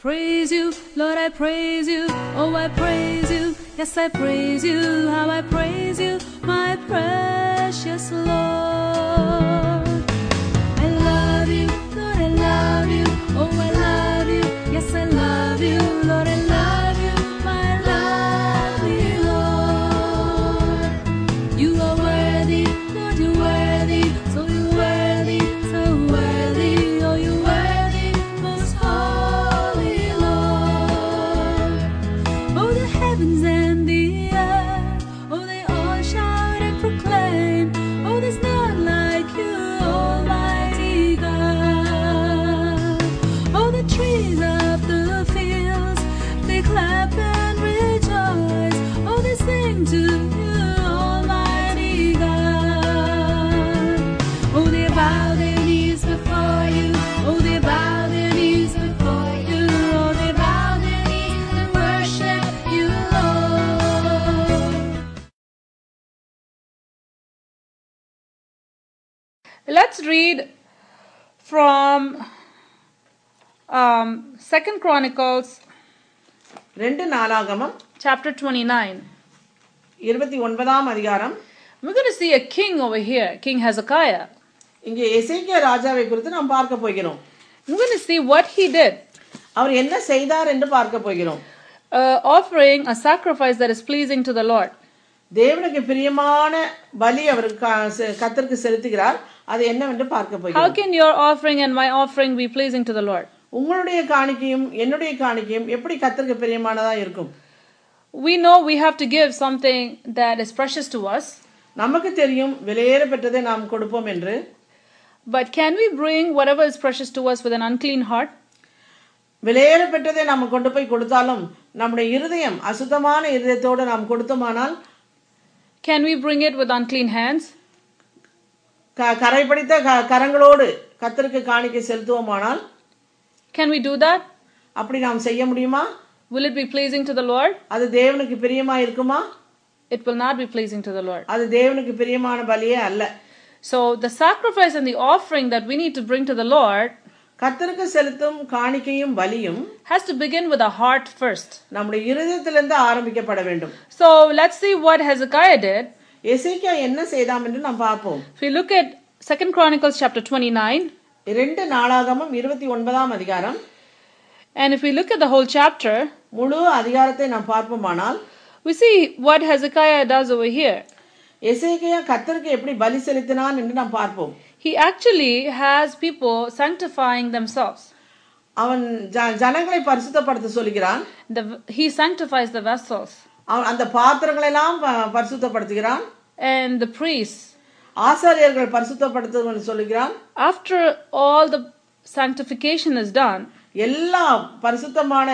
Praise you, Lord, I praise you. Oh, I praise you. Yes, I praise you. How I praise you, my precious Lord. um, Second Chronicles ரெண்டு நாளாகமம் chapter 29. இருபத்தி ஒன்பதாம் அதிகாரம் We're going to see a king over here, King Hezekiah. இங்கே எசேக்கியா ராஜாவை குறித்து நாம் பார்க்க போகிறோம் We're going to see what he did, அவர் என்ன செய்தார் என்று பார்க்க போகிறோம் uh, offering a sacrifice that is pleasing to the Lord. தேவனுக்கு பிரியமான பலி அவர் க- செ- கர்த்தருக்கு செலுத்துகிறார் அது என்னவென்று பார்க்க How போகிறோம் can your offering and my offering be pleasing to the Lord? உங்களுடைய காணிக்கையும் என்னுடைய காணிக்கையும் எப்படி கர்த்தருக்கு பிரியமானதா இருக்கும்? We know we have to give something that is precious to us, நமக்கு தெரியும் விலையேற பெற்றதை நாம் கொடுப்போம் என்று. But can we bring whatever is precious to us with an unclean heart? விலையேற பெற்றதை நாம் கொண்டு போய் கொடுத்தாலும் நம்முடைய இருதயம் அசுத்தமான இருதயத்தோடு நாம் கொடுத்தோமானால்? Can we bring it with unclean hands? க கரை படித்த க கரங்களோடு கர்த்தருக்கு காணிக்கை செலுத்துவோமானால்? Can we do that? அப்படி நாம் செய்ய முடியுமா Will it be pleasing to the Lord? அது தேவனுக்கு பிரியமா இருக்குமா It will not be pleasing to the Lord. அது தேவனுக்கு பிரியமான பலியே அல்ல So, the sacrifice and the offering that we need to bring to the Lord கர்த்தருக்கு செலுத்தும் காணிக்கையும் பலியும் has to begin with a heart first. நம்முடைய இருதயத்திலிருந்து ஆரம்பிக்கப்பட வேண்டும் So, let's see what Hezekiah did. எசேக்கியா என்ன செய்தாம் என்று நாம் பார்ப்போம் If we look at Second Chronicles chapter 29, இரண்டு நாளாகமும் இருபத்தி ஒன்பதாம் அதிகாரம் and if we look at the whole chapter, முழு அதிகாரத்தை நாம் பார்ப்போமானால் we see what Hezekiah does over here. எசேக்கியா கர்த்தருக்கு எப்படி பலி செலுத்தினான் என்று நாம் பார்ப்போம் He actually has people sanctifying themselves. அவன் ஜ- ஜனங்களை பரிசுத்தப்படுத்த சொல்கிறான் The, he sanctifies the vessels அவன் அந்த பாத்திரங்களெல்லாம் ப- பரிசுத்தப்படுத்துகிறான் and the priests. ஆசாரியர்கள் பரிசுத்தப்படுத்துவன்னு சொல்லுகிறான் After all the sanctification is done, எல்லா பரிசுத்தமான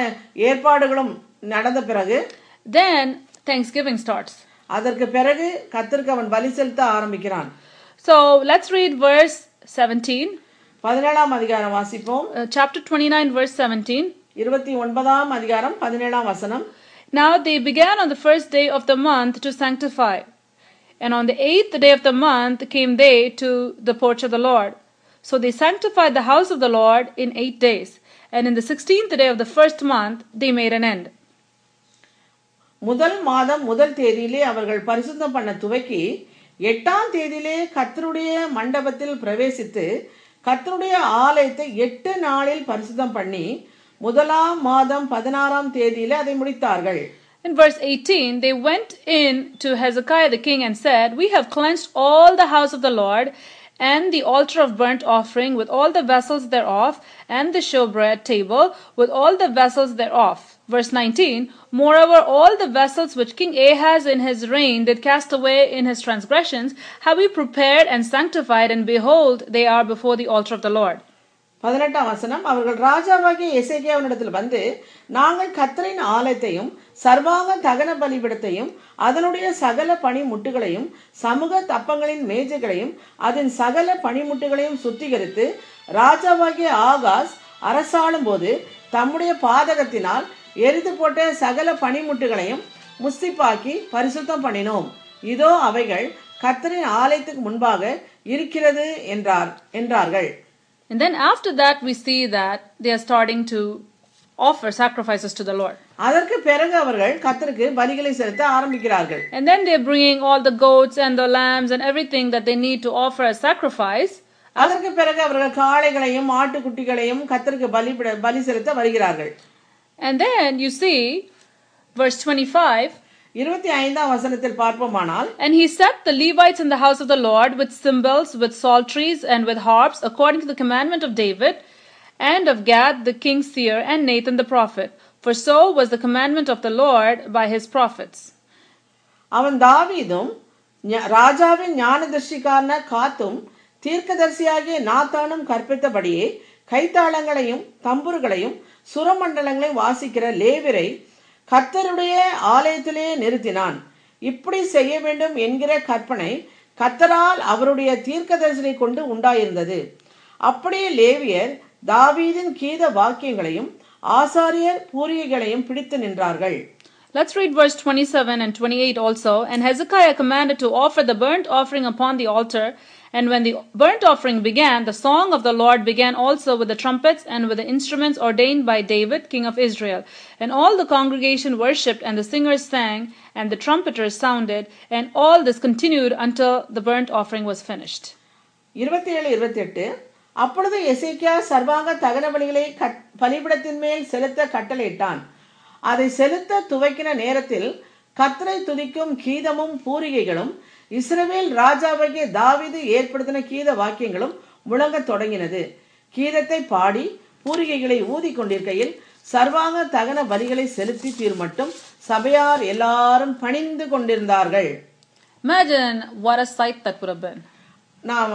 ஏற்பாடுகளும் நடந்த பிறகு then Thanksgiving starts. அதற்கு பிறகு கர்த்தருக்கு அவன் பலி செலுத்த ஆரம்பிக்கிறான் So let's read verse 17, பதினேழாம் அதிகாரம் வாசிப்போம் uh, chapter 29, verse 17. இருபத்தி ஒன்பதாம் அதிகாரம் பதினேழாம் வசனம் Now they began on the first day of the month to sanctify. And on the eighth day of the month came they to the porch of the Lord. So they sanctified the house of the Lord in eight days. And in the sixteenth day of the first month they made an end. முதல் மாதம் முதல் தேதியிலே அவர்கள் பரிசுத்தம் பண்ண துவக்கி எட்டாம் தேதியிலே கத்தருடைய மண்டபத்தில் பிரவேசித்து கத்தருடைய ஆலயத்தை எட்டு நாளில் பரிசுத்தம் பண்ணி முதலாம் மாதம் பதினாறாம் தேதியிலே அதை முடித்தார்கள் In verse 18, they went in to Hezekiah the king and said, We have cleansed all the house of the Lord, and the altar of burnt offering, with all the vessels thereof, and the showbread table, with all the vessels thereof. Verse 19, Moreover, all the vessels which King Ahaz in his reign did cast away in his transgressions, have we prepared and sanctified, and behold, they are before the altar of the Lord. பதினெட்டாம் வசனம் அவர்கள் ராஜாவாகிய எசேக்கியாவினிடத்தில் வந்து நாங்கள் கத்தரின் ஆலயத்தையும் சர்வாங்க தகன பலிபிடத்தையும் அதனுடைய சகல பனிமுட்டுகளையும் சமூக தப்பங்களின் மேஜைகளையும் அதன் சகல பணிமுட்டுகளையும் சுத்திகரித்து ராஜாவாகிய ஆகாஸ் அரசாளும் போது தம்முடைய பாதகத்தினால் எரிந்து போட்ட சகல பணிமுட்டுகளையும் முஸ்திப்பாக்கி பரிசுத்தம் பண்ணினோம். இதோ அவைகள் கத்தரின் ஆலயத்துக்கு முன்பாக இருக்கிறது என்றார் என்றார்கள். And then after that, we see that they are starting to offer sacrifices to the Lord. அதற்கு பிறகு அவர்கள் கத்தருக்கு பலிகளை செலுத்த ஆரம்பிக்கிறார்கள் And then they're bringing all the goats and the lambs and everything that they need to offer as sacrifice. அதற்கு பிறகு அவர்கள் காளைகளையும் ஆட்டுக்குட்டிகளையும் கத்தருக்கு பலி பலி செலுத்த வருகிறார்கள் And then you see, verse 25 இருபத்தி ஐந்தாம் வசனத்தில் பார்ப்போமானால் And he set the Levites in the house of the Lord with cymbals, with psalteries, and with harps, according to the commandment of David, and of Gad the king's seer, and Nathan the prophet. For so was the commandment of the Lord by his prophets. அவன் தாவீதும் ராஜாவின் ஞானதர்ஷிக்காரன காத்தும் தீர்க்கதரிசியாகிய நாத்தானும் கற்பித்தபடியே கைத்தாளங்களையும் தம்புர்களையும் சுரமண்டலங்களையும் வாசிக்கிற லேவிரை கர்த்தருடைய ஆலயத்திலே நிறுத்தினான் இப்படி செய்ய வேண்டும் என்கிற கற்பனை கத்தரால் அவருடைய தீர்க்க தரிசனை கொண்டு உண்டாயிருந்தது அப்படியே லேவியர் தாவீதின் கீத வாக்கியங்களையும் ஆசாரியர் பூரியைகளையும் பிடித்து நின்றார்கள் Let's read verse 27 and 28 also. And Hezekiah commanded to offer the burnt offering upon the altar. And when the burnt offering began, the song of the Lord began also with the trumpets and with the instruments ordained by David, king of Israel. And all the congregation worshipped, and the singers sang, and the trumpeters sounded, and all this continued until the burnt offering was finished. இருபத்தி ஏழு இருபத்தி எட்டு அப்பொழுது எசேக்கியா சர்வாங்க தகன பலிகளை cut- பலிபீடத்தின் மேல் செலுத்த கட்டளையிட்டான் அதை செலுத்த துவைக்கிற நேரத்தில் கத்தரை துதிக்கும் கீதமும் பூரிகைகளும் இஸ்ரவேல் ராஜாவாகிய தாவீது ஏற்படுத்தின கீத வாக்கியங்களும் முழங்கத் தொடங்கினது. கீதத்தை பாடி பூரிகைகளை ஊதிக் கொண்டிருக்கையில் சர்வாங்க தகன பலிகளை செலுத்தி தீர்மட்டும் சபையார் எல்லாரும் பணிந்து கொண்டிருந்தார்கள். Imagine what a sight that would have been. நாம்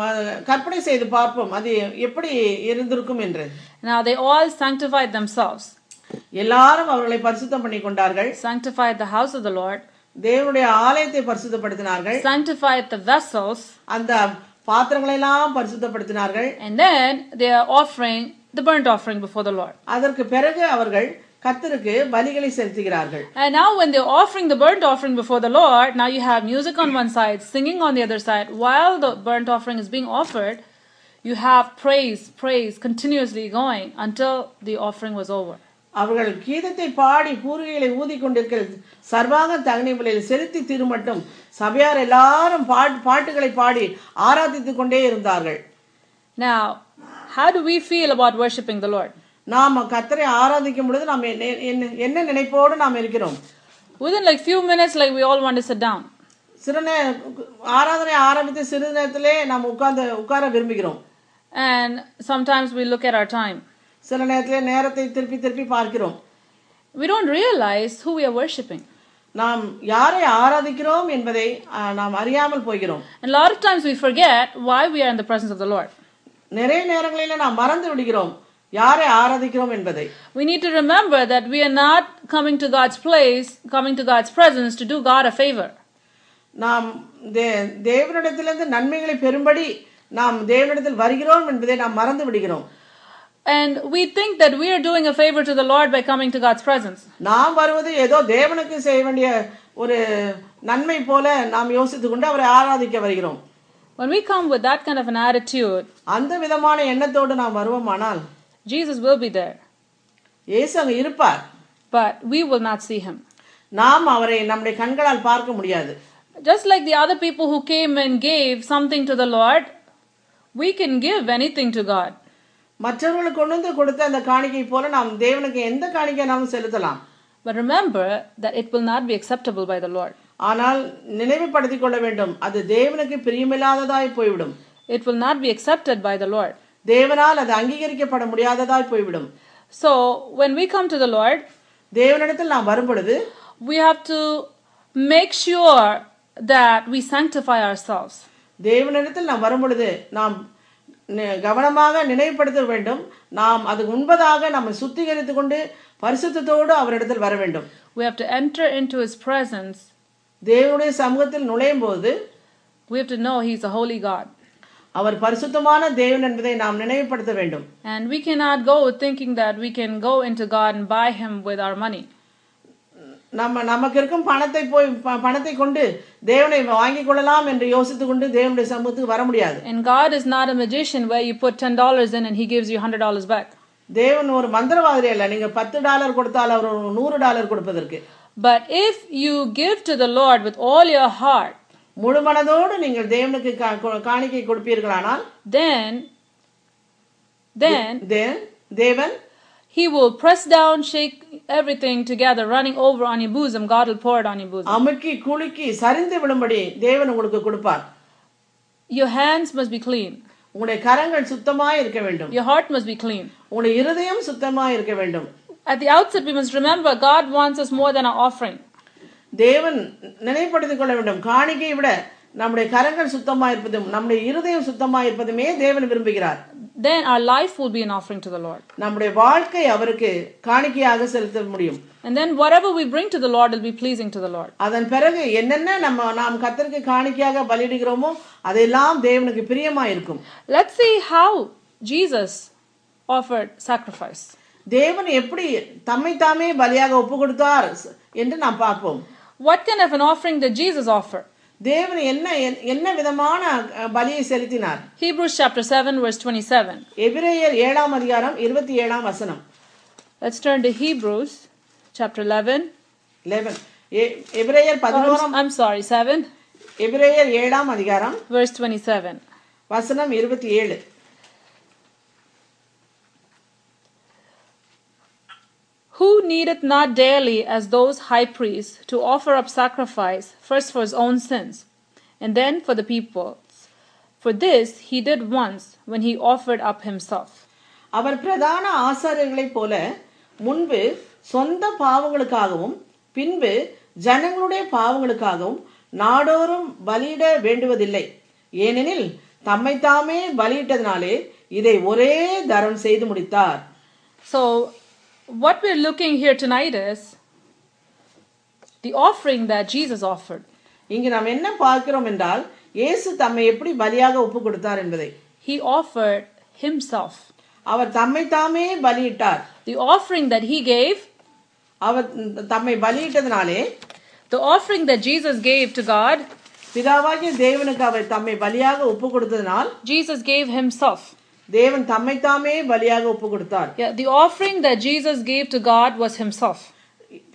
கற்பனை செய்து பார்ப்போம். அது எப்படி இருந்திருக்கும் என்று. Now they all sanctified themselves, எல்லாரும் அவர்களை பரிசுத்தம் பண்ணி கொண்டார்கள். Sanctified the house of the Lord, தேவனுடைய ஆலயத்தை பரிசுத்தப்படுத்தினார்கள் sanctified the vessels, அந்த பாத்திரங்களை எல்லாம் பரிசுத்தப்படுத்தினார்கள் and then they are offering the burnt offering before the Lord. அதற்கு பிறகு அவர்கள் கர்த்தருக்கு பலிகளை செலுத்துகிறார்கள் And now, when they're offering the burnt offering before the Lord, now you have music on one side, singing on the other side. While the burnt offering is being offered, you have praise, praise continuously going until the offering was over. அவர்கள் கீதத்தை பாடி பூர்வீகளை ஊதி கொண்டிருக்கிற சர்வாங்க தகனை பலியில் செலுத்தி திருமட்டும் சபையார் எல்லாரும் பாட் பாட்டுகளை பாடி ஆராதித்துக் கொண்டே இருந்தார்கள் Now, how do we feel about worshiping the Lord? நாம் கர்த்தரை ஆராதிக்கும் பொழுது நாம் என்ன நினைப்போடு நாம் இருக்கிறோம் Within like few minutes, like we all want to sit down. சிறு நே ஆராதனை ஆரம்பித்து சிறிது நேரத்திலே நாம் உட்கார்ந்து உட்கார விரும்புகிறோம் And sometimes we look at our time. சில நேரத்திலே நேரத்தை திருப்பி திருப்பி பார்க்கிறோம் We don't realize who we are worshiping. நாம் யாரை ஆராதிக்கிறோம் என்பதை ஆ, நாம் அறியாமல் போகிறோம் And a lot of times we forget why we are in the presence of the Lord. நிறைய நேரங்களில நாம் மறந்து விடுகிறோம் யாரை ஆராதிக்கிறோம் என்பதை We need to remember that we are not coming to God's place, coming to God's presence to do God a favor. நாம் தே தேவனிடத்திலிருந்து நன்மைகளை பெறும்படி நாம் தேவனிடத்தில் வருகிறோம் என்பதை நாம் மறந்து விடுகிறோம் And we think that we are doing a favor to the Lord by coming to God's presence. நாம் வருவது ஏதோ தேவனுக்கு செய்ய வேண்டிய ஒரு நன்மை போல நாம் யோசித்துக் கொண்டு அவரை ஆராதிக்க வருகிறோம் When we come with that kind of an attitude, அந்த விதமான எண்ணத்தோடு நாம் வருவோமானால் Jesus will be there, இயேசு அங்க இருப்பார் but we will not see him. நாம் அவரை நம்முடைய கண்களால் பார்க்க முடியாது Just like the other people who came and gave something to the Lord, we can give anything to God. மற்றவர்களுக்கு கொண்டு வந்து கொடுத்த அந்த காணிக்கை போல நாம் தேவனுக்கு எந்த காணிக்கைனாலும் செலுத்தலாம் But remember that it will not be acceptable by the Lord. ஆனால் நினைவுபடுத்திக் கொள்ள வேண்டும் அது தேவனுக்கு பிரியமில்லாததாய் போய்விடும் It will not be accepted by the Lord. தேவனால் அது அங்கீகரிக்கப்பட முடியாததாய் போய்விடும் So, when we come to the Lord, தேவனிடத்தில் நாம் வரும் பொழுது we have to make sure that we sanctify ourselves. தேவனிடத்தில் நாம் வரும் பொழுது நாம் நி- கவனமாக நினைவுபடுத்த வேண்டும் நாம் அதுக்கு முன்பதாக நம்ம சுத்திகரித்து கொண்டு பரிசுத்தத்தோடு அவரிடத்தில் வர வேண்டும் We have to enter into His presence. தேவனுடைய சமூகத்தில் நுழையும் போது We have to know He's a holy God. அவர் பரிசுத்தமான தேவன் என்பதை நாம் நினைவுபடுத்த வேண்டும் And we cannot go thinking that we can go into God and buy Him with our money. நம்ம நமக்கு இருக்கும் பணத்தை போய் பணத்தை கொண்டு தேவனை வாங்கிக் கொள்ளலாம் என்று யோசித்துக் கொண்டு தேவனுடைய சமூகத்துக்கு வர முடியாது. And God is not a magician where you put $10 in and He gives you $100 back. தேவன் ஒரு மந்திரவாதி அல்ல. நீங்க பத்து டாலர் கொடுத்தால் அவர் ஒரு நூறு டாலர் கொடுப்பதற்கு. But if you give to the Lord with all your heart, முழு மனதோடு நீங்கள் தேவனுக்கு காணிக்கை கொடுப்பீர்களானால் then then தே- தேவன் he will press down, shake everything together, running over on your bosom. God will pour it on your bosom. அமுக்கி குலுக்கி சரிந்து விழும்படி தேவன் உங்களுக்கு கொடுப்பார் Your hands must be clean. உங்களுடைய கரங்கள் சுத்தமாய் இருக்க வேண்டும் Your heart must be clean. உங்களுடைய இருதயம் சுத்தமாய் இருக்க வேண்டும் At the outset, we must remember God wants us more than our offering. தேவன் நினைப்படுத்திக் கொள்ள வேண்டும் காணிக்கையை விட நம்முடைய கரங்கள் சுத்தமாய் இருப்பதும் நம்முடைய இருதயம் சுத்தமாய் இருப்பதுமே தேவன் விரும்புகிறார் Then our life will be an offering to the Lord. நம்முடைய வாழ்க்கை அவருக்கு காணிக்கையாக செலுத்த முடியும் And then whatever we bring to the Lord will be pleasing to the Lord. அதன் பிறகு என்னென்ன நம்ம நாம் கத்தருக்கு காணிக்கையாக பலியிடுகிறோமோ அதெல்லாம் தேவனுக்கு பிரியமாய் இருக்கும் Let's see how Jesus offered sacrifice. தேவன் எப்படி தம்மை தாமே பலியாக ஒப்பு கொடுத்தார் என்று நாம் பார்ப்போம் What kind of an offering did Jesus offer? தேவன் என்ன என்ன விதமான பலியை செலுத்தினார்? Hebrews chapter 7 verse 27 எபிரேயர் 7ஆம் அதிகாரம் 27ஆம் வசனம். Let's turn to Hebrews chapter 11 11 எபிரேயர் 11ஆம் I'm sorry 7 எபிரேயர் 7ஆம் அதிகாரம் verse 27 வசனம் 27 Who needeth not daily, as those high priests, to offer up sacrifice, first for his own sins, and then for the people's? For this he did once, when he offered up himself. அவர் பிரதான ஆசாரியர்களைப் போல முன்பு சொந்த பாவங்களுக்காகவும் பின்பு ஜனங்களுடைய பாவங்களுக்காகவும் நாடோறும் பலியிட வேண்டுவதில்லை ஏனெனில் தம்மைத்தாமே பலியிட்டதினாலே இதை ஒரே தரம் செய்து முடித்தார் So, what we're looking here tonight is the offering that Jesus offered. இங்கு நாம் என்ன பார்க்கிறோம் என்றால் இயேசு தம்மை எப்படி பலியாக ஒப்பு கொடுத்தார் என்பதை He offered himself. அவர் தம்மை தாமே பலியிட்டார் The offering that he gave, அவர் தம்மை பலியிட்டதினாலே the offering that Jesus gave to God, பிதாவாகிய தேவனுக்கு அவர் தம்மை பலியாக ஒப்பு கொடுத்ததினால் Jesus gave himself. தேவன் தம்மை தாமே பலியாக ஒப்பு கொடுத்தார் the offering that Jesus gave to God was himself.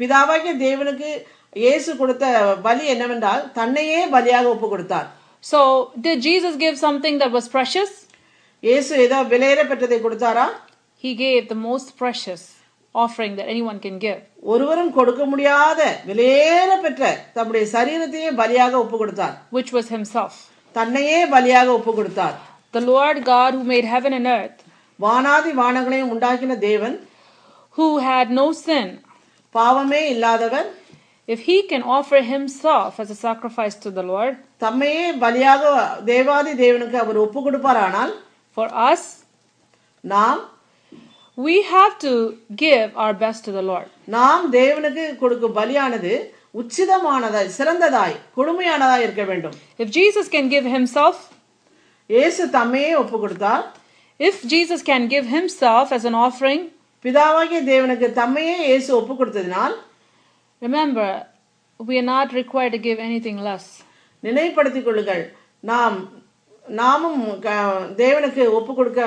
பிதாவாகிய தேவனுக்கு இயேசு கொடுத்த பலி என்னவென்றால் தன்னையே பலியாக ஒப்பு கொடுத்தார் So, did Jesus give something that was precious? இயேசு ஏதோ விலையேற பெற்றதை கொடுத்தாரா He gave the most precious offering that anyone can give, ஒருவரும் கொடுக்க முடியாத விலையேற பெற்ற தம்முடைய சரீரத்தையே பலியாக ஒப்பு கொடுத்தார் which was himself. தன்னையே பலியாக ஒப்பு கொடுத்தார் The Lord God who made heaven and earth, வானாதி வானங்களையும் உண்டாக்கின தேவன் who had no sin, பாவமே இல்லாதவர் if he can offer himself as a sacrifice to the Lord, தம்மையே பலியாக தேவாதி தேவனுக்கு அவர் ஒப்பு கொடுப்பாரானால் for us, நாம் we have to give our best to the Lord. நாம் தேவனுக்கு கொடுக்கும் பலியானது உச்சிதமானதாய் சிறந்ததாய் கொடுமையானதாய் இருக்க வேண்டும் If Jesus can give himself, இயேசு தம்மையே ஒப்பு கொடுத்தார் if Jesus can give himself as an offering, பிதாவாகிய தேவனுக்கு தம்மையே இயேசு ஒப்பு கொடுத்ததினால் remember, we are not required to give anything less. நினைப்படுத்திக் கொள்ளுங்கள் நாம் நாமும் தேவனுக்கு ஒப்பு கொடுக்க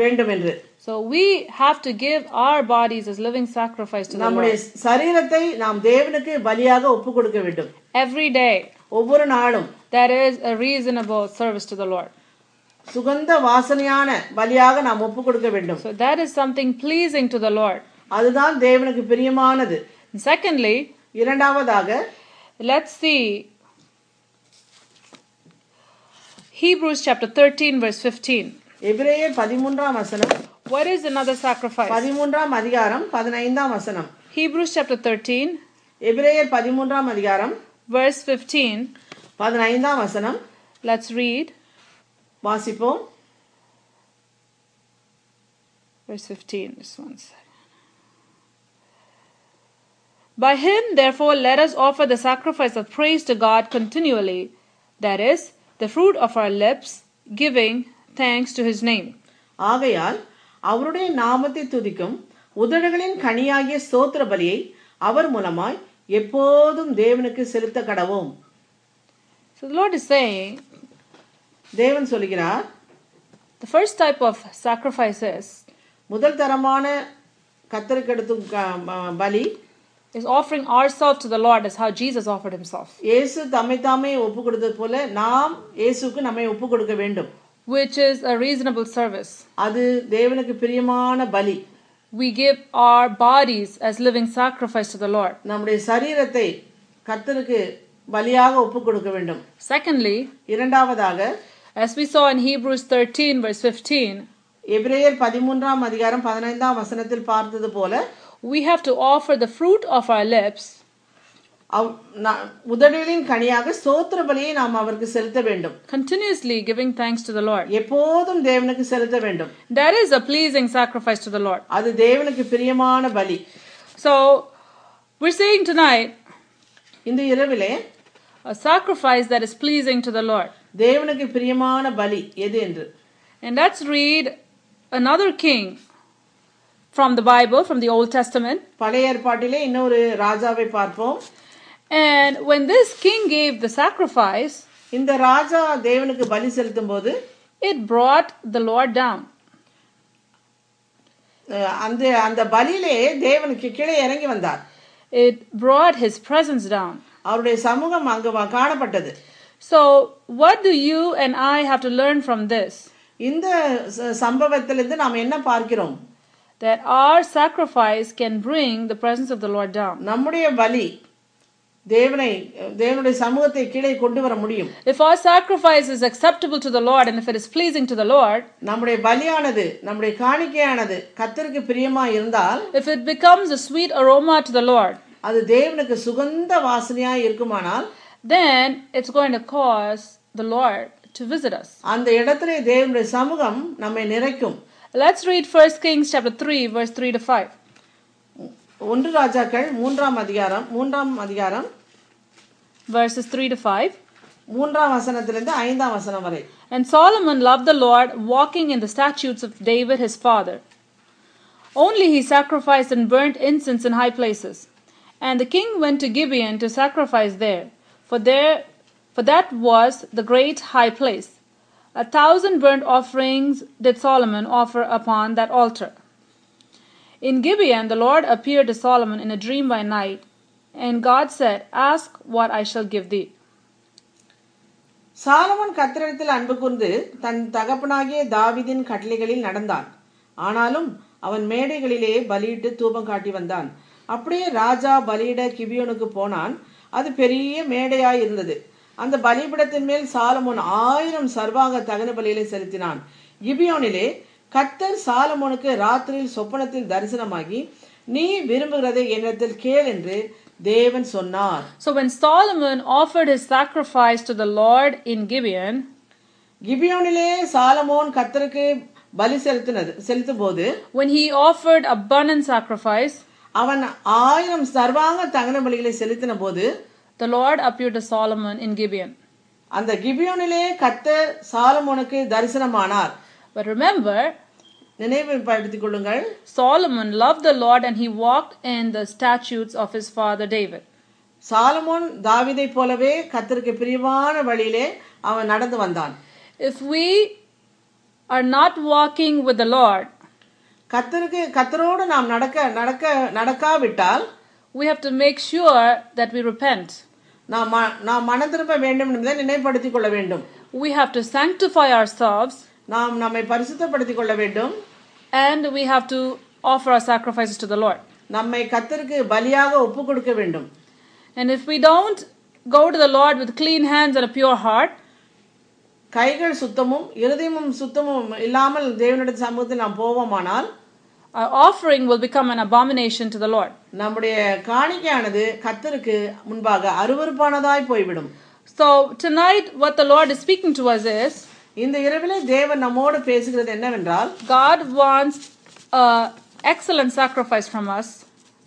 வேண்டும் என்று So we have to give our bodies as living sacrifice to the நம்முடைய சரீரத்தை நாம் தேவனுக்கு பலியாக ஒப்பு கொடுக்க வேண்டும் every day. ஒவ்வொரு நாளும் That is a reasonable service to the Lord. சுகந்த வாசனையான பலியாக நாம் ஒப்பு கொடுக்க வேண்டும் So that is something pleasing to the Lord. அதுதான் தேவனுக்கு பிரியமானது secondly, இரண்டாவதாக let's see Hebrews chapter 13, verse 15. எபிரேயர் பதிமூன்றாம் வசனம் What is another sacrifice? பதிமூன்றாம் அதிகாரம் பதினைந்தாம் வசனம் Hebrews chapter 13, எபிரேயர் பதிமூன்றாம் அதிகாரம் verse 15. பதினைந்தாம் வசனம் Let's read வாசிப்போம் verse 15. Just one second. By him, therefore, let us offer the sacrifice of praise to God continually, that is, the fruit of our lips, giving thanks to his name. ஆகையால் அவருடைய நாமத்தை துதிக்கும் உதடுகளின் கனியாகிய ஸ்தோத்திர பலியை அவர் மூலமாய் எப்போதும் தேவனுக்கு செலுத்த கடவோம் So the Lord is saying தேவன் சொல்கிறார் the first type of sacrifice is முதல் தரமான கத்தருக்கெடுத்தும் க- ம- பலி is offering ourselves to the Lord as how Jesus offered himself, இயேசு தம்மை தாமே ஒப்பு கொடுத்தது போல நாம் இயேசுக்கு நம்மை ஒப்பு கொடுக்க வேண்டும் which is a reasonable service. அது தேவனுக்கு பிரியமான பலி We give our bodies as living sacrifice to the Lord. நம்முடைய சரீரத்தை கர்த்தருக்கு பலியாக ஒப்பு கொடுக்க வேண்டும் Secondly, இரண்டாவதாக as we saw in Hebrews 13, verse 15, எபிரேயர் பதிமூன்றாம் அதிகாரம் பதினைந்தாம் வசனத்தில் பார்த்தது போல we have to offer the fruit of our lips அவ்- நா- உதடுகளின் கனியாக ஸ்தோத்திர பலியை நாம் அவருக்கு செலுத்த வேண்டும் continuously giving thanks to the Lord. எப்போதும் தேவனுக்கு செலுத்த வேண்டும் That is a pleasing sacrifice to the Lord. அது தேவனுக்கு பிரியமான பலி So, we're saying tonight இந்த இரவிலே a sacrifice that is pleasing to the Lord. தேவனுக்கு பிரியமான பலி எது என்று And let's read another king from the Bible, from the Old Testament. பழைய ஏற்பாட்டிலே இன்னொரு ராஜாவை பார்ப்போம் And when this king gave the sacrifice, இந்த ராஜா தேவனுக்கு பலி செலுத்தும் போது it brought the Lord down. அந்த அந்த பலியிலே தேவனுக்கு கீழே இறங்கி வந்தார் It brought his presence down. அவருடைய சமூகம் அங்கு காணப்பட்டது So, what do you and I have to learn from this? இந்த ச- சம்பவத்திலிருந்து நாம் என்ன பார்க்கிறோம் That our sacrifice can bring the presence of the Lord down. நம்முடைய பலி தேவனை தேவனுடைய சமூகத்தை கீழே கொண்டு வர முடியும் If our sacrifice is acceptable to the Lord and if it is pleasing to the Lord, நம்முடைய பலியானது நம்முடைய காணிக்கையானது கத்தருக்கு பிரியமா இருந்தால் if it becomes a sweet aroma to the Lord, அது தேவனுக்கு சுகந்த வாசனையா இருக்குமானால் then it's going to cause the Lord to visit us. அந்த இடத்துல தேவனுடைய சமூகம் நம்மை நிறைக்கும் Let's read 1 Kings chapter 3, verse 3 to 5. ஒன்று ராஜாக்கள் மூன்றாம் அதிகாரம் மூன்றாம் அதிகாரம் Verses 3 to 5. மூன்றாம் வசனத்திலிருந்து ஐந்தாம் வசனம் வரை And Solomon loved the Lord, walking in the statutes of David his father. Only he sacrificed and burnt incense in high places. And the king went to Gibeon to sacrifice there, For there for that was the great high place. A thousand burnt offerings did Solomon offer upon that altar. In Gibeon the Lord appeared to Solomon in a dream by night, and God said, Ask what I shall give thee. Solomon கத்திரத்தில் அன்பு கூர்ந்து தன் தகப்பனாகிய தாவிதின் கட்டளைகளில் நடந்தான் ஆனாலும் அவன் மேடைகளிலே பலியிட்டு தூபம் காட்டி வந்தான் அப்படியே ராஜா பலியிட கிபியோனுக்கு போனான் அது பெரிய மேடையாய் இருந்தது. அந்த பலிபீடத்தின் மேல் சாலமோன் ஆயிரம் சர்வாங்க தகன பலியிலே செலுத்தினான். கிபியோனிலே கத்தர் சாலமோனுக்கு ராத்திரியில் சொப்பனத்தில் தரிசனமாகி நீ விரும்புகிறதை என்னிடத்தில் கேள் என்று தேவன் சொன்னார். So when Solomon offered his sacrifice to the Lord in Gibeon, கிபியோனிலே சாலமோன் கத்தருக்கு பலி செலுத்தினது செலுத்தும் போது when he offered a burnt sacrifice, அவன் ஆயிரம் சர்வாங்க தகன பலிகளை செலுத்தின போது the Lord appeared to Solomon in Gibeon. அந்த கிபியோனிலே கத்தர் சாலமோனுக்கு தரிசனமானார் But remember, நினைவுபடுத்திக் கொள்ளுங்கள் Solomon loved the Lord and he walked in the statutes of his father David. சாலமோன் தாவீதை போலவே கத்தருக்கு பிரியமான வழியிலே அவன் நடந்து வந்தான் If we are not walking with the Lord, கத்தருக்கு கத்தரோடு நாம் நடக்க நடக்க நடக்காவிட்டால் we have to make sure that we repent. நாம் ம- நாம் மனம் திரும்ப வேண்டும் என்பதை நினைப்படுத்திக் கொள்ள வேண்டும் We have to sanctify ourselves நாம் நம்மை பரிசுத்தப்படுத்திக் கொள்ள வேண்டும் and we have to offer our sacrifices to the Lord. நம்மை கத்தருக்கு பலியாக ஒப்பு கொடுக்க வேண்டும் And if we don't go to the Lord with clean hands and a pure heart, கைகள் சுத்தமும் இருதயமும் சுத்தமும் இல்லாமல் தேவனுடைய சமூகத்தில் நாம் போவோமானால் our offering will become an abomination to the Lord. நம்முடைய காணிக்கையானது கத்தருக்கு முன்பாக அருவருப்பானதாய் போய்விடும் So tonight, what the Lord is speaking to us is இந்த இரவிலே தேவன் நம்மோடு பேசுகிறது என்னவென்றால் God wants a excellent sacrifice from us.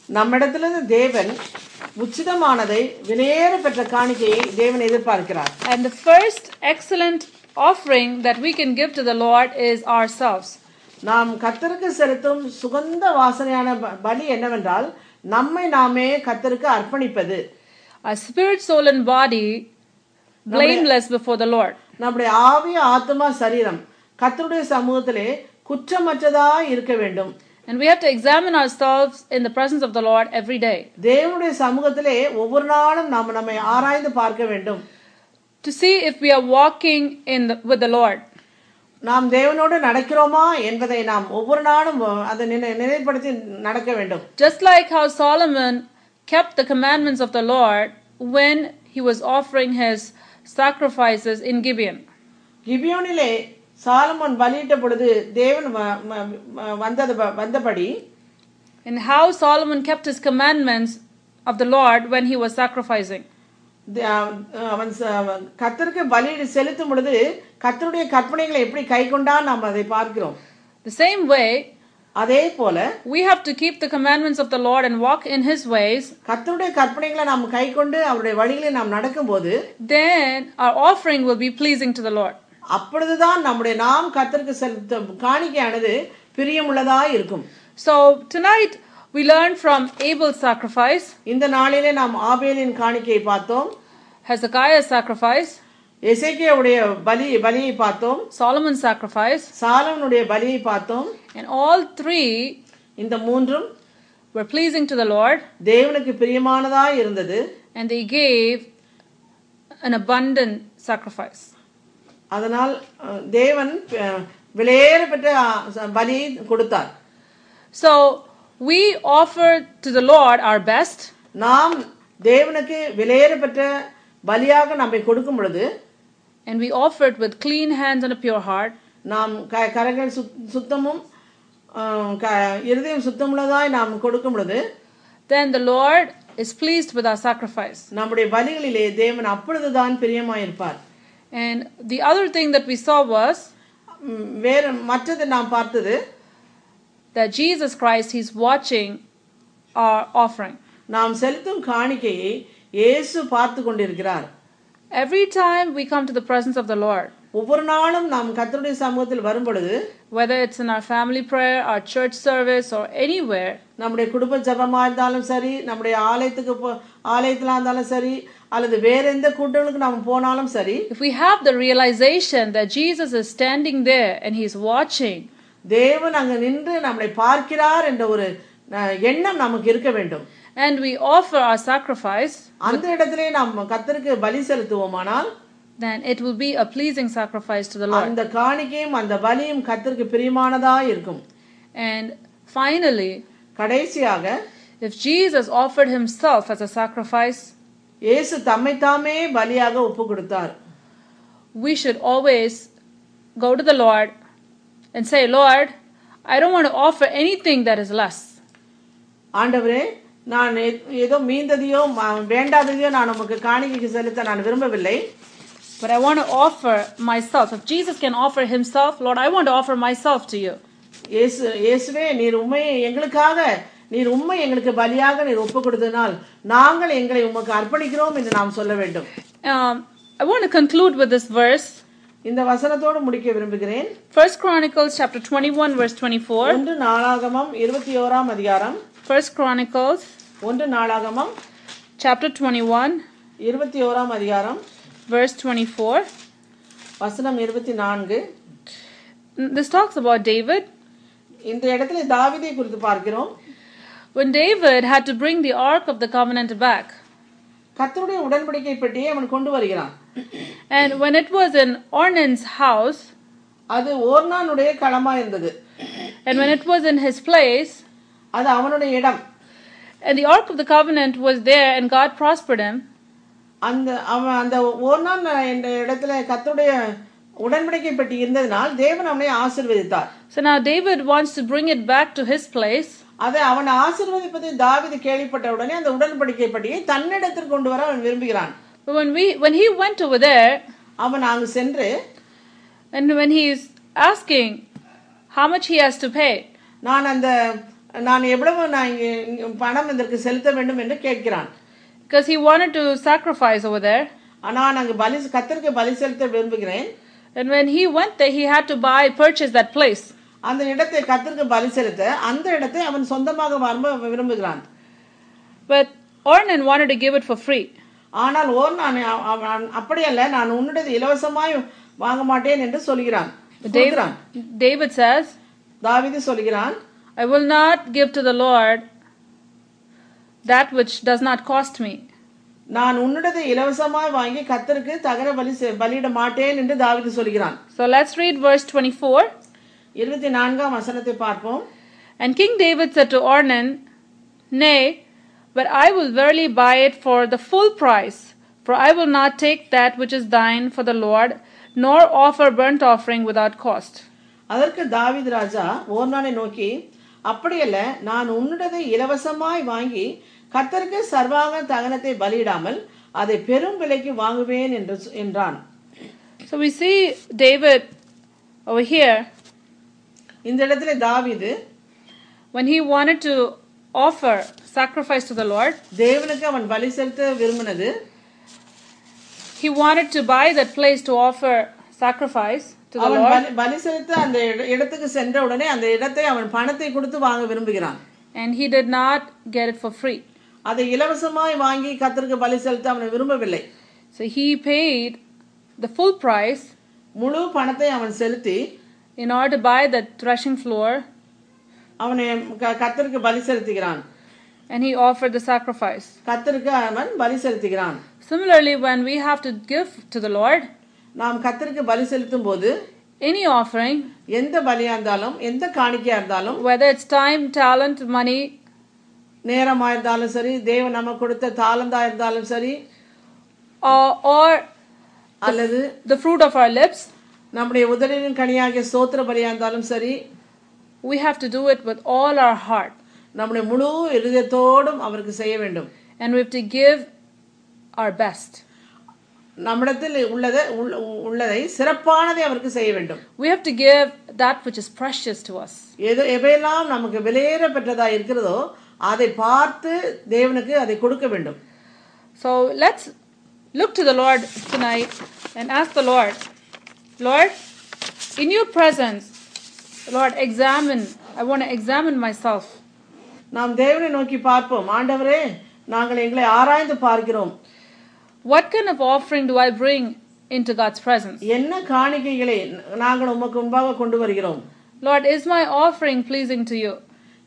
நம்மிடத்திலிருந்து தேவன் உச்சிதமானதை விலையேற பெற்ற காணிக்கையை தேவன் எதிர்பார்க்கிறார் And the first excellent offering that we can give to the Lord is ourselves. நாம் கத்தருக்கு செலுத்தும் சுகந்த வாசனையான பலி என்னவென்றால் நம்மை நாமே கத்தருக்கு அர்ப்பணிப்பது Our spirit, soul, and body blameless before the Lord. நம்முடைய ஆவி ஆத்மா சரீரம் கத்தருடைய சமூகத்திலே குற்றமற்றதா இருக்க வேண்டும் And we have to examine ourselves in the presence of the Lord every day தேவனுடைய சமூகத்திலே ஒவ்வொரு நாளும் நாம் நம்மை ஆராய்ந்து பார்க்க வேண்டும் to see if we are walking in the, with the Lord. நாம் தேவனோடு நடக்கிறோமா என்பதை நாம் ஒவ்வொரு நாளும் அதை நினை- நினைவுபடுத்தி நடக்க வேண்டும் Just like how Solomon kept the commandments of the Lord when he was offering his sacrifices in Gibeon. கிபியோனிலே சாலமோன் பலியிட்ட பொழுது தேவன் வ- ம- ம- வந்தது வந்தபடி And how Solomon kept his commandments of the Lord when he was sacrificing. த- அவன் ச- கர்த்தருக்கு பலி செலுத்தும் பொழுது கர்த்தருடைய கற்பனைகளை எப்படி கை கொண்டான் நாம் அதை பார்க்கிறோம் The same way, அதே போல we have to keep the commandments of the Lord and walk in his ways. கர்த்தருடைய கற்பனைகளை நாம் கை கொண்டு அவருடைய வழிகளில் நாம் நடக்கும்போது Then our offering will be pleasing to the Lord. அப்பொழுதுதான் நம்முடைய நாம் கர்த்தருக்கு செலுத்தும் காணிக்கையானது பிரியமுள்ளதா இருக்கும் So tonight we learn from Abel's sacrifice, இந்த நாளிலே நாம் ஆபேலின் காணிக்கையை பார்த்தோம் Hezekiah's sacrifice, எசேக்கியாவுடைய பலி பலியை பார்த்தோம் Solomon's sacrifice, சாலவனுடைய பலியை பார்த்தோம் and all three இந்த மூன்றும் were pleasing to the Lord தேவனுக்கு பிரியமானதா இருந்தது and they gave an abundant sacrifice. அதனால் தேவன் விலையேறப்பட்ட அஹ், பலியை கொடுத்தார் So we offer to the Lord our best நாம் தேவனுக்கு விலையேறப்பட்ட பலியாக நம்மை கொடுக்கும் பொழுது and we offer it with clean hands and a pure heart. நாம் க கரங்கள் சுத் சுத்தமும் இருதயம் சுத்தமுள்ளதாய் நாம் கொடுக்கும் பொழுது Then the Lord is pleased with our sacrifice. நம்முடைய பலிகளிலே தேவன் அப்பொழுதுதான் பிரியமாயிருப்பார் And the other thing that we saw was ம், வேற மற்றது நாம் பார்த்தது that Jesus Christ, He's watching our offering. நாம் செலுத்தும் காணிக்கையை இயேசு பார்த்து கொண்டிருக்கிறார் Every time we come to the presence of the Lord, ஒவ்வொரு நாளும் நாம் கர்த்தருடைய சமூகத்தில் வரும் பொழுது whether it's in our family prayer, our church service, or anywhere, நம்முடைய குடும்ப ஜபமா இருந்தாலும் சரி நம்முடைய ஆலயத்துக்கு போ ஆலயத்துல இருந்தாலும் சரி அல்லது வேற எந்த கூட்டங்களுக்கு நாம் போனாலும் சரி if we have the realization that Jesus is standing there and He's watching, தேவன் அங்க நின்று நம்மளை பார்க்கிறார் என்ற ஒரு எண்ணம் நமக்கு இருக்க வேண்டும் and we offer our sacrifice, அந்த இடத்திலே நாம் கர்த்தருக்கு பலி செலுத்துவோமானால் then it will be a pleasing sacrifice to the Lord. அந்த காணிக்கையும் அந்த பலியும் கர்த்தருக்கு பிரியமானதா இருக்கும் And finally, கடைசியாக if Jesus offered Himself as a sacrifice, இயேசு தம்மைத்தாமே பலியாக ஒப்பு கொடுத்தார் we should always go to the Lord and say, Lord, I don't want to offer anything that is less. ஆண்டவரே நான் எ- ஏதோ மீந்ததையோ ம- வேண்டாததையோ நான் உமக்கு காணிக்கைக்கு செலுத்த நான் விரும்பவில்லை But I want to offer myself. If Jesus can offer himself, Lord, I want to offer myself to you. இயேசு இயேசுவே நீர் உண்மையை எங்களுக்காக நீர் உண்மை எங்களுக்கு பலியாக நீர் ஒப்பு கொடுத்ததினால் நாங்கள் எங்களை உமக்கு அர்ப்பணிக்கிறோம் என்று நாம் சொல்ல வேண்டும் I want to conclude with this verse. இந்த வசனத்தோடு முடிக்க விரும்புகிறேன் First Chronicles chapter 21 verse 24. ஒன்று நாளாகமம் இருபத்தி ஓராம் அதிகாரம் First Chronicles ஒன்று நாளாகமம் chapter 21 இருபத்தி ஓராம் அதிகாரம் verse 24. வசனம் இருபத்தி நான்கு This talks about David. இந்த இடத்துல தாவீதை குறித்து பார்க்கிறோம் When David had to bring the ark of the covenant back. கர்த்தருடைய உடன்படிக்கை பெட்டியை அவன் கொண்டு வருகிறான் And when it was in Ornan's house, அது ஓர்னானுடைய களமா இருந்தது and when it was in his place, அது அவனுடைய இடம் and the ark of the covenant was there, and God prospered him, அந்த அவன் அந்த ஓர்னான் என்ற இடத்துல கர்த்தருடைய உடன்படிக்கை பெட்டி இருந்ததினால் தேவன் அவனை ஆசீர்வதித்தார் so now David wants to bring it back to his place. அதை அவனை ஆசீர்வதிப்பதை தாவீது கேள்விப்பட்ட உடனே அந்த உடன்படிக்கை பெட்டியை தன்னிடத்தில் கொண்டு வர அவன் விரும்புகிறான் But when we when he went over there, அவன் அங்கு சென்று and when he's asking how much he has to pay, நான் அந்த நான் எவ்வளவு நான் இங்கே இங்கே பணம் இதற்கு செலுத்த வேண்டும் என்று கேட்கிறான் because he wanted to sacrifice over there, நான் அங்கு பலி கத்தருக்கு பலி செலுத்த விரும்புகிறேன் and when he went there, he had to buy purchase that place. அந்த இடத்தை கத்தருக்கு பலி செலுத்த அந்த இடத்தை அவன் சொந்தமாக வாங்க விரும்புகிறான் But Ornan wanted to give it for free. ஆனால் ஓர் நான் அப்படியல்ல நான் உன்னிடது இலவசமாய் வாங்க மாட்டேன் என்று சொல்கிறான். David says, தாவீது சொல்கிறான் I will not give to the Lord that which does not cost me. நான் உன்னிடத்தை இலவசமாய் வாங்கி கத்தருக்கு தகர பலி பலியிட மாட்டேன் என்று தாவீது சொல்கிறான் So let's read verse 24. இருபத்தி நான்காம் வசனத்தை பார்ப்போம் And King David said to Ornan, Nay, but I will verily buy it for the full price, for I will not take that which is thine for the Lord, nor offer burnt offering without cost. அதற்கு தாவீது ராஜா ஓர்னானை நோக்கி அப்படியல்ல நான் உன்னிடத்தை இலவசமாய் வாங்கி கத்தருக்கு சர்வாங்க தகனத்தை பலியிடாமல் அதை பெரும் விலைக்கு வாங்குவேன் என்று சொ- என்றான் So we see David over here இந்த இடத்துல தாவீது when he wanted to offer sacrifice to the Lord, தேவனுக்கு அவன் பலி செலுத்த விரும்பினது he wanted to buy that place to offer sacrifice to the அவன் Lord, பலி- பலி செலுத்த அந்த இட- இடத்துக்கு சென்ற உடனே அந்த இடத்தை அவன் பணத்தை கொடுத்து வாங்க விரும்புகிறான் and he did not get it for free. அதை இலவசமாய் வாங்கி கத்தருக்கு பலி செலுத்த அவன் விரும்பவில்லை So he paid the full price முழு பணத்தை அவன் செலுத்தி in order to buy that threshing floor அவனை க- கத்தருக்கு பலி செலுத்துகிறான் and he offered the sacrifice. கத்தருக்கு அவன் பலி செலுத்துகிறான் Similarly, when we have to give to the Lord நாம் கத்தருக்கு பலி செலுத்தும் போது any offering, எந்த பலியா இருந்தாலும் எந்த காணிக்கையா இருந்தாலும் whether it's time, talent, money, நேரமா இருந்தாலும் சரி தேவன் நமக்கு கொடுத்த தாளந்தா இருந்தாலும் சரி or, or அல்லது the fruit of our lips, நம்முடைய உதலின் கனியாகிய சோத்திர பலியா இருந்தாலும் சரி we have to do it with all our heart. நம்முடைய முழு இருதயத்தோடும் அவருக்கு செய்ய வேண்டும் And we have to give our best. நம்மிடத்தில் உள்ளதை உள்ள- உள்ளதை சிறப்பானதை அவருக்கு செய்ய வேண்டும் We have to give that which is precious to us. எது எவையெல்லாம் நமக்கு விலையேற பெற்றதா இருக்கிறதோ அதை பார்த்து தேவனுக்கு அதை கொடுக்க வேண்டும் So let's look to the Lord tonight and ask the Lord, Lord, in your presence, Lord, examine. I want to examine myself. நாம் தேவனை நோக்கி பார்ப்போம் ஆண்டவரே நாங்கள் எங்களை ஆராய்ந்து பார்க்கிறோம் What kind of offering do I bring into God's presence? என்ன காணிக்கைகளை நாங்கள் உமக்கு முன்பாக கொண்டு வருகிறோம் Lord, is my offering pleasing to you?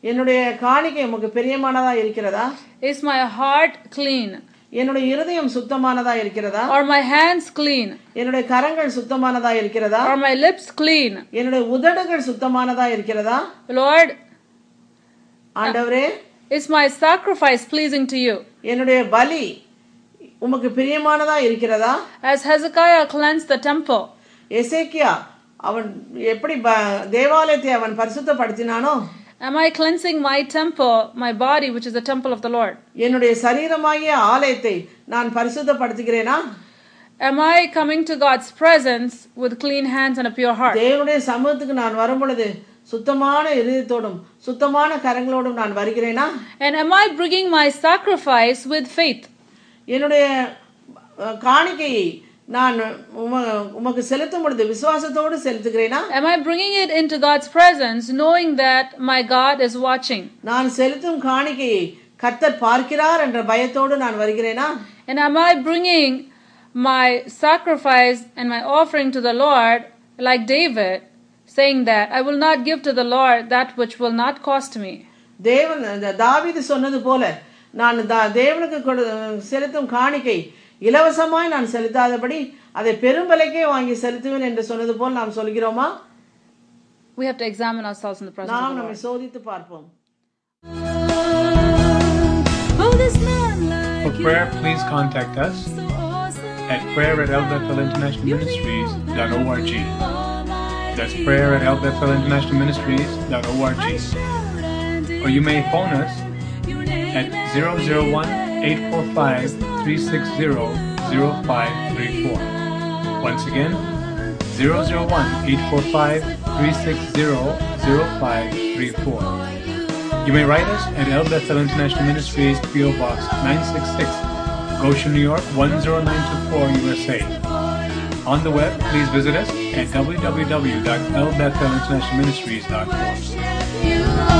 என்னுடைய காணிக்கை உமக்கு பிரியமானதா இருக்கிறதா Is my heart clean? என்னுடைய இருதயம் சுத்தமானதா இருக்கிறதா Are my hands clean? என்னுடைய கரங்கள் சுத்தமானதா இருக்கிறதா Are my lips clean? என்னுடைய உதடுகள் சுத்தமானதா இருக்கிறதா Lord, ஆண்டவரே is my sacrifice pleasing to you? என்னுடைய பலி உமக்கு பிரியமானதா இருக்கிறதா As Hezekiah cleansed the temple, எசேக்கியா அவன் எப்படி தேவாலயத்தை அவன் பரிசுத்தப்படுத்தினானோ am I cleansing my temple, my body, which is the temple of the Lord? என்னுடைய சரீரமாகிய ஆலயத்தை நான் பரிசுத்தப்படுத்துகிறேனா Am I coming to God's presence with clean hands and a pure heart? தேவனுடைய சமூகத்துக்கு நான் வரும் பொழுது சுத்தமான இருதயத்தோடும் சுத்தமான கரங்களோடும் நான் வருகிறேனா And am I bringing my sacrifice with faith? என்னுடைய அஹ், காணிக்கையை நான் உம உமக்கு செலுத்தும் பொழுது விசுவாசத்தோடு செலுத்துகிறேனா Am I bringing it into God's presence knowing that my God is watching? நான் செலுத்தும் காணிக்கையை கர்த்தர் பார்க்கிறார் என்ற பயத்தோடு நான் வருகிறேனா And am I bringing my sacrifice and my offering to the Lord like David, saying that I will not give to the Lord that which will not cost me? தேவன் இந்த தாவீது சொன்னது போல நான் தா- தேவனுக்கு கொடு செலுத்தும் காணிக்கை இலவசமாய் நான் செலுத்தாதபடி அதை பெரும் விலைக்கே வாங்கி செலுத்துவேன் என்று சொன்னது போல் நாம் சொல்கிறோமா We have to examine ourselves in the presence of நாம் the நம்மை Lord. சோதித்து பார்ப்போம் Oh, this man For like prayer, you please contact us so awesome. at prayer at lbethelinternationalministries.org. That's That's prayer at lbethelinternationalministries.org. Or you may phone us at 001 845 360 0534. Once again, 001 845 360 0534. You may write us at El Bethel International Ministries, P.O. Box 966, Goshen, New York 10924, USA. On the web, please visit us at www.elbethelinternationalministries.org. You